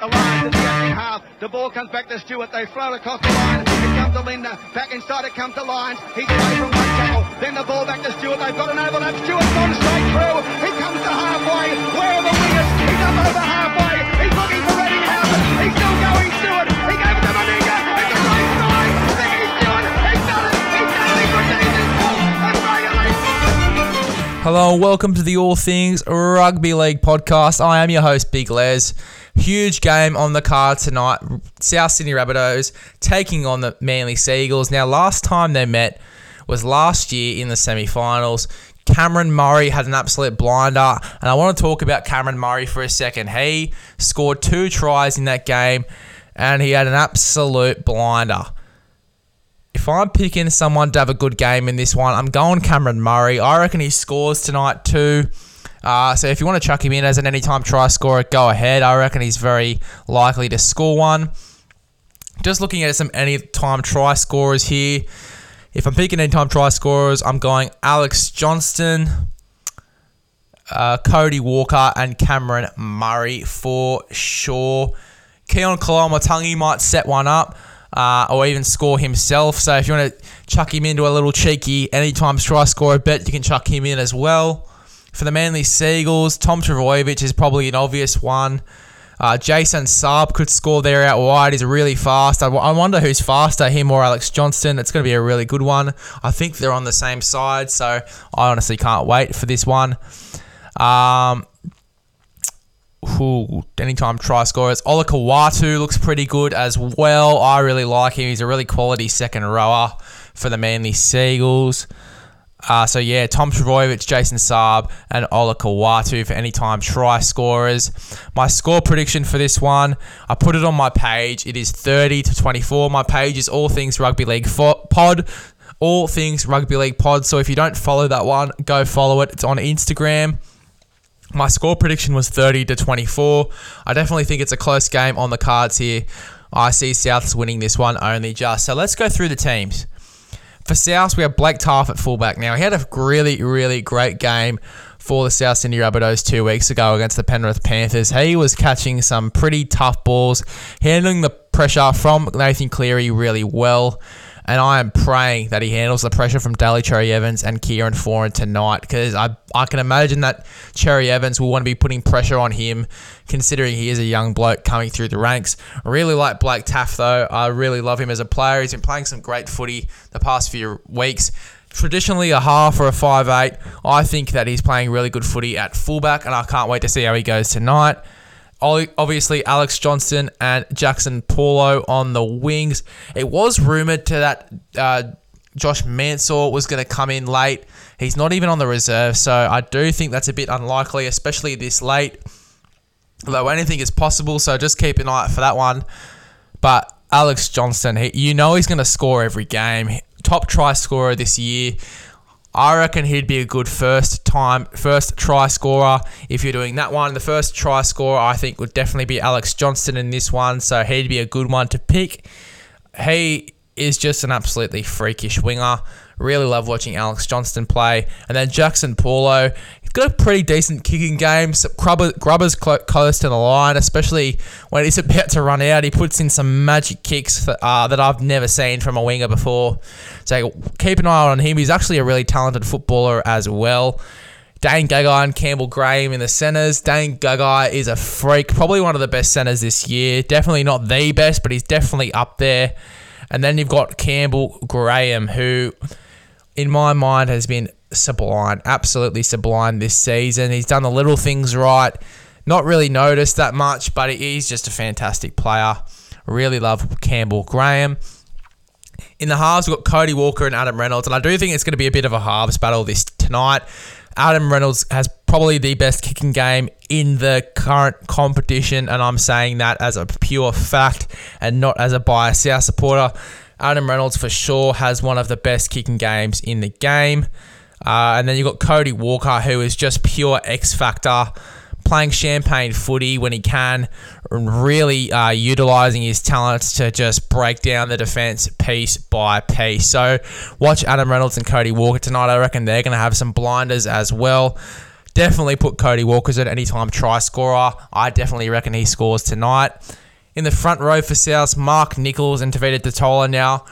The line the second half. The ball comes back to Stewart. They float across the line. It comes to Linda. Back inside it comes to Lyons. He's away from one tackle. Then the ball back to Stewart. They've got an overlap. Stewart's gone straight through. He comes to halfway. Where are the wingers? Hello and welcome to the All Things Rugby League podcast. I am your host, Big Les. Huge game on the card tonight. South Sydney Rabbitohs taking on the Manly Seagulls. Now, last time they met was last year in the semi finals. Cameron Murray had an absolute blinder, and I want to talk about Cameron Murray for a second. He scored two tries in that game, and he had an absolute blinder if I'm picking someone to have a good game in this one, I'm going Cameron Murray. I reckon he scores tonight too. Uh, so if you want to chuck him in as an anytime try scorer, go ahead. I reckon he's very likely to score one. Just looking at some anytime try scorers here. If I'm picking anytime try scorers, I'm going Alex Johnston, uh, Cody Walker, and Cameron Murray for sure. Keon Koloamatangi might set one up uh, or even score himself. So if you want to chuck him into a little cheeky anytime try scorer bet, you can chuck him in as well. For the Manly Seagulls, Tom Trbojevic is probably an obvious one. Uh, Jason Saab could score there out wide. He's really fast. I, w- I wonder who's faster, him or Alex Johnston. It's going to be a really good one. I think they're on the same side, so I honestly can't wait for this one. Um, Anytime try scorers. Olakau'atu looks pretty good as well. I really like him. He's a really quality second rower for the Manly Seagulls. Uh, so yeah, Tom Trbojevic, Jason Saab, and Olakau'atu for anytime try scorers. My score prediction for this one, I put it on my page. It is 30 to 24. My page is All Things Rugby League fo- Pod. All Things Rugby League Pod. So if you don't follow that one, go follow it. It's on Instagram. My score prediction was 30 to 24. I definitely think it's a close game on the cards here. I see Souths winning this one only just. So let's go through the teams. For Souths, we have Blake Taaffe at fullback. Now, he had a really, really great game for the South Sydney Rabbitohs two weeks ago against the Penrith Panthers. He was catching some pretty tough balls, handling the pressure from Nathan Cleary really well. And I am praying that he handles the pressure from Daly Cherry Evans and Kieran Foran tonight because I, I can imagine that Cherry Evans will want to be putting pressure on him considering he is a young bloke coming through the ranks. I really like Blake Taaffe though. I really love him as a player. He's been playing some great footy the past few weeks. Traditionally a half or a five eight. I think that he's playing really good footy at fullback and I can't wait to see how he goes tonight obviously Alex Johnston and Jaxson Paulo on the wings. It was rumored to that uh, Josh Mansour was going to come in late. He's not even on the reserve, so I do think that's a bit unlikely, especially this late. Although anything is possible, so just keep an eye out for that one. But Alex Johnston, he, you know he's going to score every game. Top try scorer this year. I reckon he'd be a good first time, first try scorer if you're doing that one. The first try scorer, I think, would definitely be Alex Johnston in this one, so he'd be a good one to pick. He is just an absolutely freakish winger. Really love watching Alex Johnston play. And then Jaxson Paulo, he's got a pretty decent kicking game. Grubber, Grubber's clo- close to the line, especially when he's about to run out. He puts in some magic kicks that, uh, that I've never seen from a winger before. So keep an eye on him. He's actually a really talented footballer as well. Dane Gagai and Campbell Graham in the centres. Dane Gagai is a freak, probably one of the best centres this year. Definitely not the best, but he's definitely up there. And then you've got Campbell Graham, who, in my mind, has been sublime, absolutely sublime this season. He's done the little things right, not really noticed that much, but he's just a fantastic player. Really love Campbell Graham. In the halves, we've got Cody Walker and Adam Reynolds, and I do think it's going to be a bit of a halves battle this tonight. Adam Reynolds has probably the best kicking game in the current competition, and I'm saying that as a pure fact and not as a biased South supporter. Adam Reynolds for sure has one of the best kicking games in the game. Uh, and then you've got Cody Walker, who is just pure X Factor, playing champagne footy when he can, really uh, utilising his talents to just break down the defence piece by piece. So watch Adam Reynolds and Cody Walker tonight. I reckon they're going to have some blinders as well. Definitely put Cody Walker as an anytime try scorer. I definitely reckon he scores tonight. In the front row for South, Mark Nicholls and Tevita Tatola now.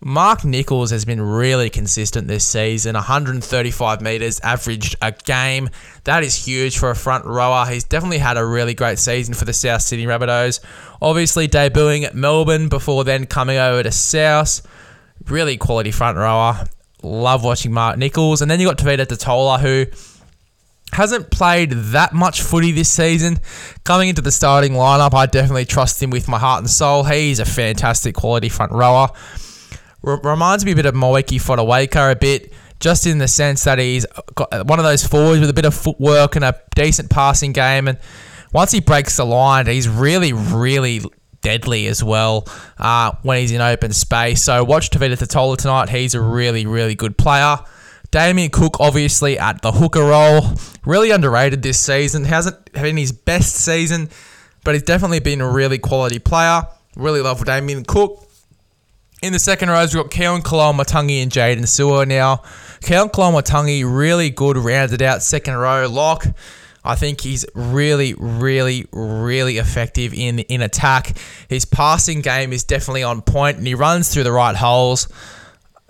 Mark Nicholls has been really consistent this season 135 metres averaged a game. That is huge for a front rower. He's definitely had a really great season for the South Sydney Rabbitohs. Obviously, debuting at Melbourne before then coming over to South. Really quality front rower. Love watching Mark Nicholls. And then you got Tevita Tatola, who hasn't played that much footy this season. Coming into the starting lineup, I definitely trust him with my heart and soul. He's a fantastic quality front rower. R- reminds me a bit of Moeaki Fotuaika a bit, just in the sense that he's got one of those forwards with a bit of footwork and a decent passing game. And once he breaks the line, he's really, really deadly as well uh, when he's in open space. So watch Tevita Tatola tonight. He's a really, really good player. Damien Cook, obviously, at the hooker role. Really underrated this season. Hasn't been his best season, but he's definitely been a really quality player. Really love Damien Cook. In the second rows, we've got Keon Koloamatangi and Jaydn Su'A now. Keon Koloamatangi, really good, rounded out second row lock. I think he's really, really, really effective in in attack. His passing game is definitely on point, and he runs through the right holes.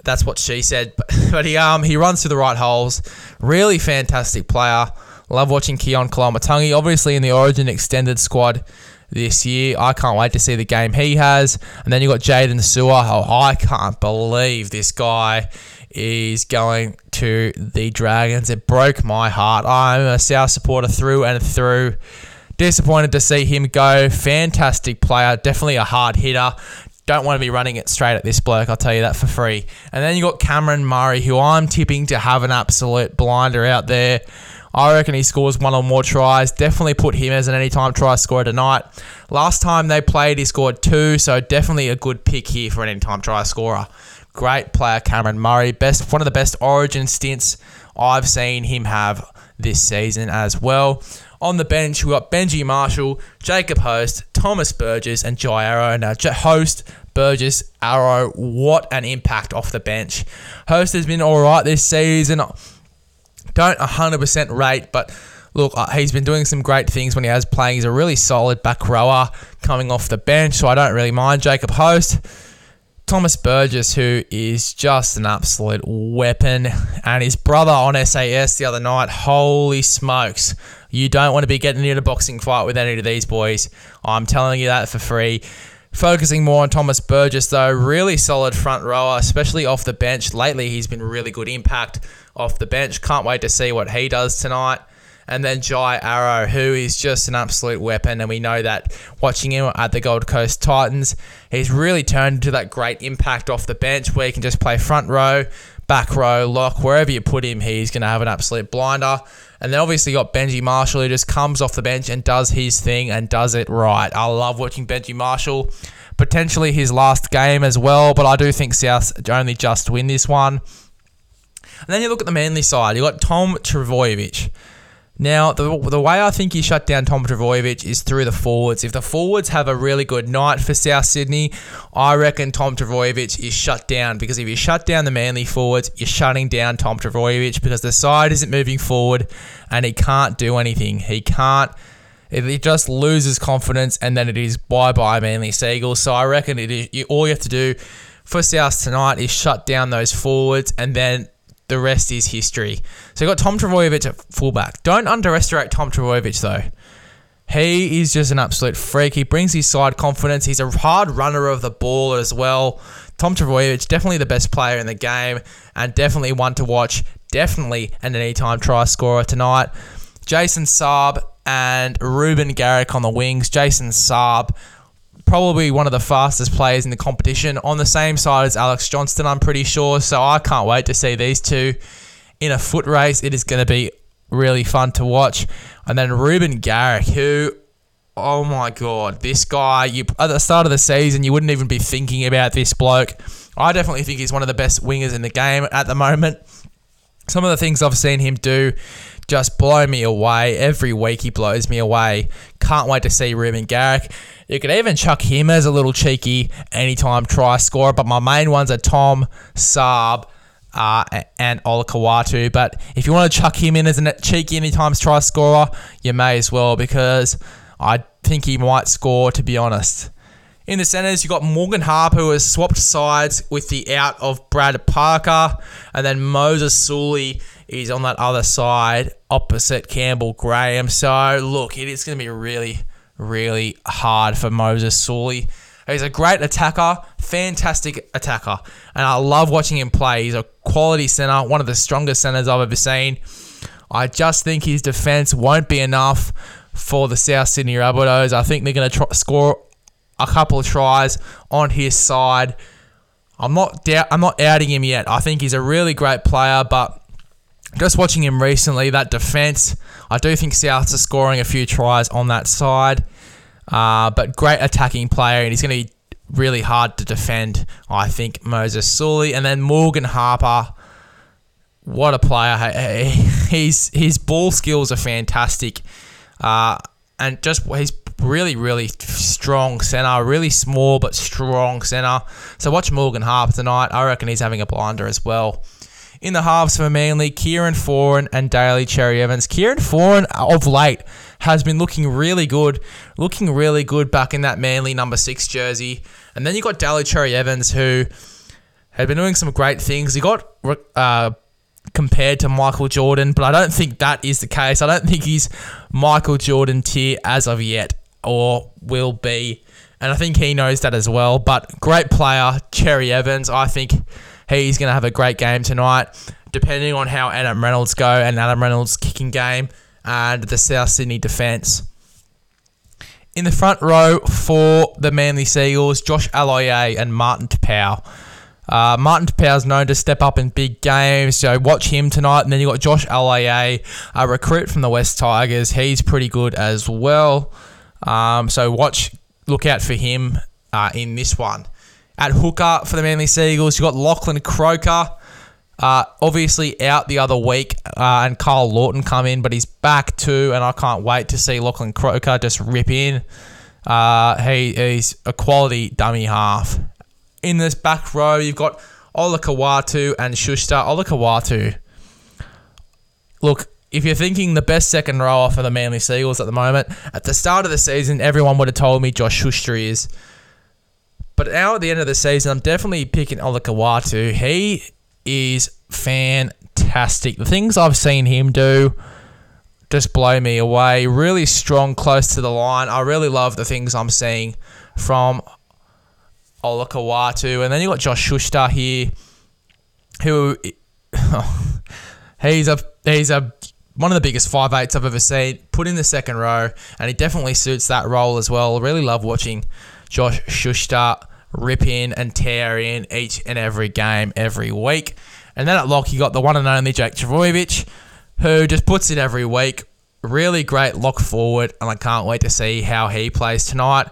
That's what she said. But, but he um he runs through the right holes. Really fantastic player. Love watching Keon Koloamatangi. Obviously in the Origin extended squad this year. I can't wait to see the game he has. And then you got Jaydn Su'A. Oh, I can't believe this guy is going to the Dragons. It broke my heart. I'm a South supporter through and through. Disappointed to see him go. Fantastic player. Definitely a hard hitter. Don't want to be running it straight at this bloke, I'll tell you that for free. And then you got Cameron Murray, who I'm tipping to have an absolute blinder out there. I reckon he scores one or more tries. Definitely put him as an anytime try scorer tonight. Last time they played, he scored two, so definitely a good pick here for an anytime try scorer. Great player, Cameron Murray. Best one of the best origin stints I've seen him have this season as well. On the bench, we've got Benji Marshall, Jacob Host, Thomas Burgess, and Jai Arrow. Now, Host, Burgess, Arrow, what an impact off the bench. Host has been all right this season. Don't 100% rate, but look, uh, he's been doing some great things when he has playing. He's a really solid back rower coming off the bench, so I don't really mind Jacob Host. Thomas Burgess, who is just an absolute weapon, and his brother on SAS the other night. Holy smokes. You don't want to be getting in a boxing fight with any of these boys. I'm telling you that for free. Focusing more on Thomas Burgess, though, really solid front rower, especially off the bench. Lately, he's been really good impact off the bench. Can't wait to see what he does tonight. And then Jai Arrow, who is just an absolute weapon. And we know that watching him at the Gold Coast Titans, he's really turned into that great impact off the bench where he can just play front row, back row, lock, wherever you put him, he's going to have an absolute blinder. And then obviously got Benji Marshall who just comes off the bench and does his thing and does it right. I love watching Benji Marshall. Potentially his last game as well, but I do think South only just win this one. And then you look at the Manly side, you got Tom Trbojevic. Now, the, the way I think you shut down Tom Trbojevic is through the forwards. If the forwards have a really good night for South Sydney, I reckon Tom Trbojevic is shut down because if you shut down the Manly forwards, you're shutting down Tom Trbojevic because the side isn't moving forward and he can't do anything. He can't. He just loses confidence and then it is bye bye Manly Seagulls. So I reckon it is all you have to do for South tonight is shut down those forwards and then the rest is history. So got Tom Trbojevic at fullback. Don't underestimate Tom Trbojevic though. He is just an absolute freak. He brings his side confidence. He's a hard runner of the ball as well. Tom Trbojevic, definitely the best player in the game and definitely one to watch. Definitely an anytime try scorer tonight. Jason Saab and Reuben Garrick on the wings. Jason Saab, probably one of the fastest players in the competition on the same side as Alex Johnston, I'm pretty sure. So I can't wait to see these two in a foot race. It is going to be really fun to watch. And then Reuben Garrick, who, oh my God, this guy, you at the start of the season, you wouldn't even be thinking about this bloke. I definitely think he's one of the best wingers in the game at the moment. Some of the things I've seen him do just blow me away. Every week he blows me away. Can't wait to see Reuben Garrick. You could even chuck him as a little cheeky anytime try scorer, but my main ones are Tom, Saab, uh, and Olakau'atu. But if you want to chuck him in as a cheeky anytime try scorer, you may as well because I think he might score, to be honest. In the centres, you've got Morgan Harper, who has swapped sides with the out of Brad Parker, and then Moses Suli is on that other side opposite Campbell Graham. So, look, it is going to be really, really hard for Moses Suli. He's a great attacker, fantastic attacker, and I love watching him play. He's a quality centre, one of the strongest centres I've ever seen. I just think his defence won't be enough for the South Sydney Rabbitohs. I think they're going to score a couple of tries on his side. I'm not doubt, I'm not outing him yet. I think he's a really great player, but just watching him recently, that defence, I do think Souths are scoring a few tries on that side. Uh, but great attacking player, and he's going to be really hard to defend. I think Moses Suli, and then Morgan Harper. What a player! He's his ball skills are fantastic, uh, and just he's really really strong center, really small but strong center. So watch Morgan Harper tonight. I reckon he's having a blinder as well. In the halves for Manly, Kieran Foran and Daly Cherry Evans. Kieran Foran of late has been looking really good, looking really good back in that Manly number six jersey. And then you got Daly Cherry Evans, who had been doing some great things. He got uh, compared to Michael Jordan, but I don't think that is the case. I don't think he's Michael Jordan tier as of yet, or will be. And I think he knows that as well. But great player, Cherry Evans. I think he's going to have a great game tonight, depending on how Adam Reynolds go and Adam Reynolds' kicking game and the South Sydney defence. In the front row for the Manly Seagulls, Josh Aloiai and Martin Taupau. Uh, Martin is known to step up in big games, so watch him tonight. And then you've got Josh Aloiai, a recruit from the West Tigers. He's pretty good as well. Um, so watch, look out for him uh, in this one. At hooker for the Manly Seagulls, you've got Lachlan Croker. Uh, obviously out the other week, uh, and Karl Lawton come in, but he's back too, and I can't wait to see Lachlan Croker just rip in. Uh, he, is a quality dummy half. In this back row, you've got Olakau'atu and Schuster. Olakau'atu. Look, if you're thinking the best second rower for the Manly Seagulls at the moment, at the start of the season, everyone would have told me Josh Schuster is. But now at the end of the season, I'm definitely picking Olakau'atu. He is fantastic. The things I've seen him do just blow me away. Really strong, close to the line. I really love the things I'm seeing from Olakau'atu. And then you got Josh Schuster here, who he's a he's a one of the biggest five eights I've ever seen. Put in the second row, and he definitely suits that role as well. Really love watching Josh Schuster rip in and tear in each and every game every week. And then at lock, you got the one and only Jake Trbojevic, who just puts it every week. Really great lock forward, and I can't wait to see how he plays tonight.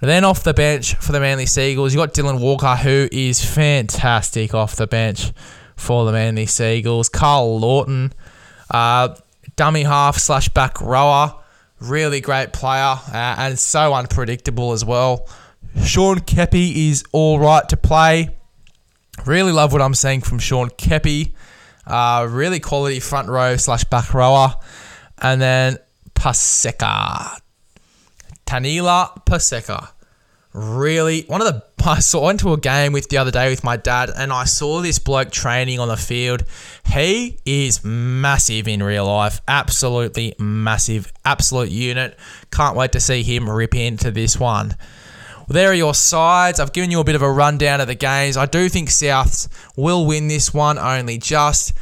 then off the bench for the Manly Seagulls, you got Dylan Walker, who is fantastic off the bench for the Manly Seagulls. Karl Lawton, uh, dummy half slash back rower, really great player, uh, and so unpredictable as well. Sean Keppie is all right to play. Really love what I'm seeing from Sean Keppie. Uh, really quality front row slash back rower. And then Paseka. Taniela Paseka. Really, one of the. I saw, went to a game with the other day with my dad, and I saw this bloke training on the field. He is massive in real life. Absolutely massive. Absolute unit. Can't wait to see him rip into this one. Well, there are your sides. I've given you a bit of a rundown of the games. I do think Souths will win this one, only just.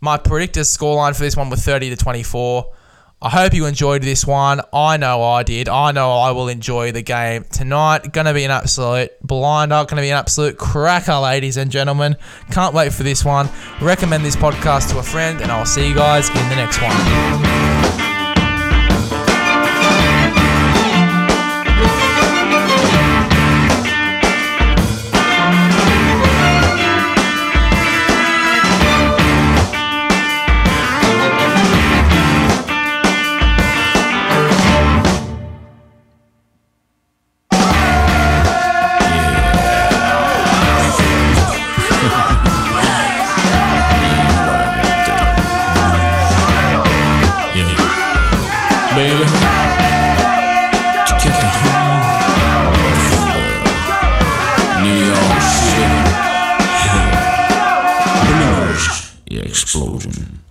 My predicted scoreline for this one was 30 to 24. I hope you enjoyed this one. I know I did. I know I will enjoy the game tonight. Going to be an absolute blinder. Going to be an absolute cracker, ladies and gentlemen. Can't wait for this one. Recommend this podcast to a friend, and I'll see you guys in the next one. Explosion.